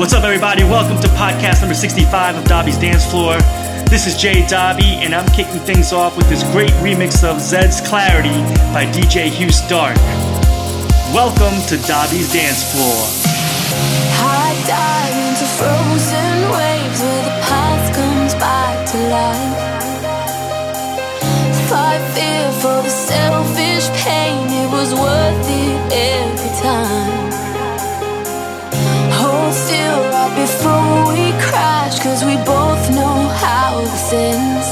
What's up, everybody? Welcome to podcast number 65 of Dobby's Dance Floor. This is Jay Dobby, and I'm kicking things off with this great remix of Zedd's Clarity by DJ Hugh Stark. Welcome to Dobby's Dance Floor. I dive into frozen waves where the past comes back to life. Fight fear for the selfish pain, it was worth it every time. Still right before we crash, cause we both know how this ends.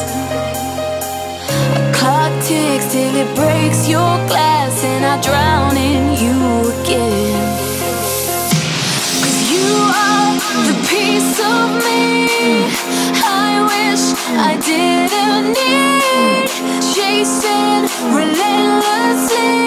A clock ticks till it breaks your glass, and I drown in you again. Cause you are the piece of me I wish I didn't need. Chasing relentlessly,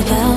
about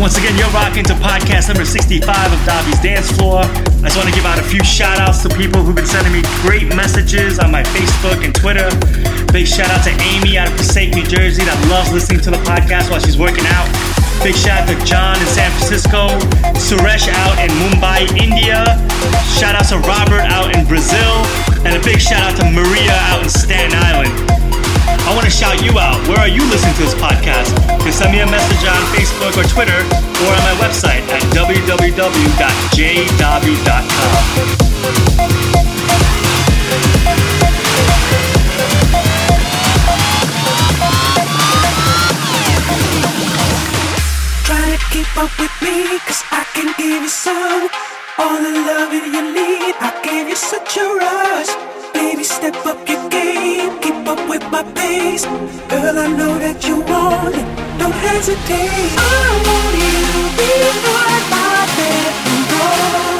Once again, you're rocking to podcast number 65 of Dobby's Dance Floor. I just want to give out a few shout outs to people who've been sending me great messages on my Facebook and Twitter. Big shout out to Amy out of Passaic, New Jersey that loves listening to the podcast while she's working out. Big shout out to John in San Francisco, Suresh out in Mumbai, India. Shout out to Robert out in Brazil, and a big shout out to Maria out in Staten Island. I want to shout you out. Where are you listening to this podcast? You send me a message on Facebook or Twitter or on my website at to keep up with me, cause I can give you some. All the love that you need, I gave you such a rush. Baby, step up your game, keep up with my pace. Girl, I know that you want it, don't hesitate. I want you before my bed and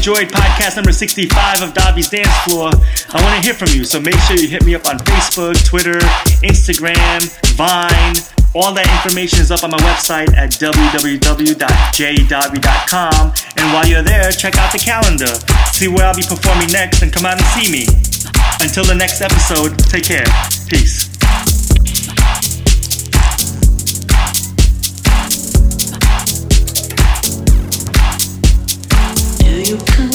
enjoyed podcast number 65 of Dobby's Dance Floor. I want to hear from you, so make sure you hit me up on Facebook, Twitter, Instagram, Vine. All that information is up on my website at www.jdobby.com. And while you're there, check out the calendar. See where I'll be performing next and come out and see me. Until the next episode, take care. Peace. You come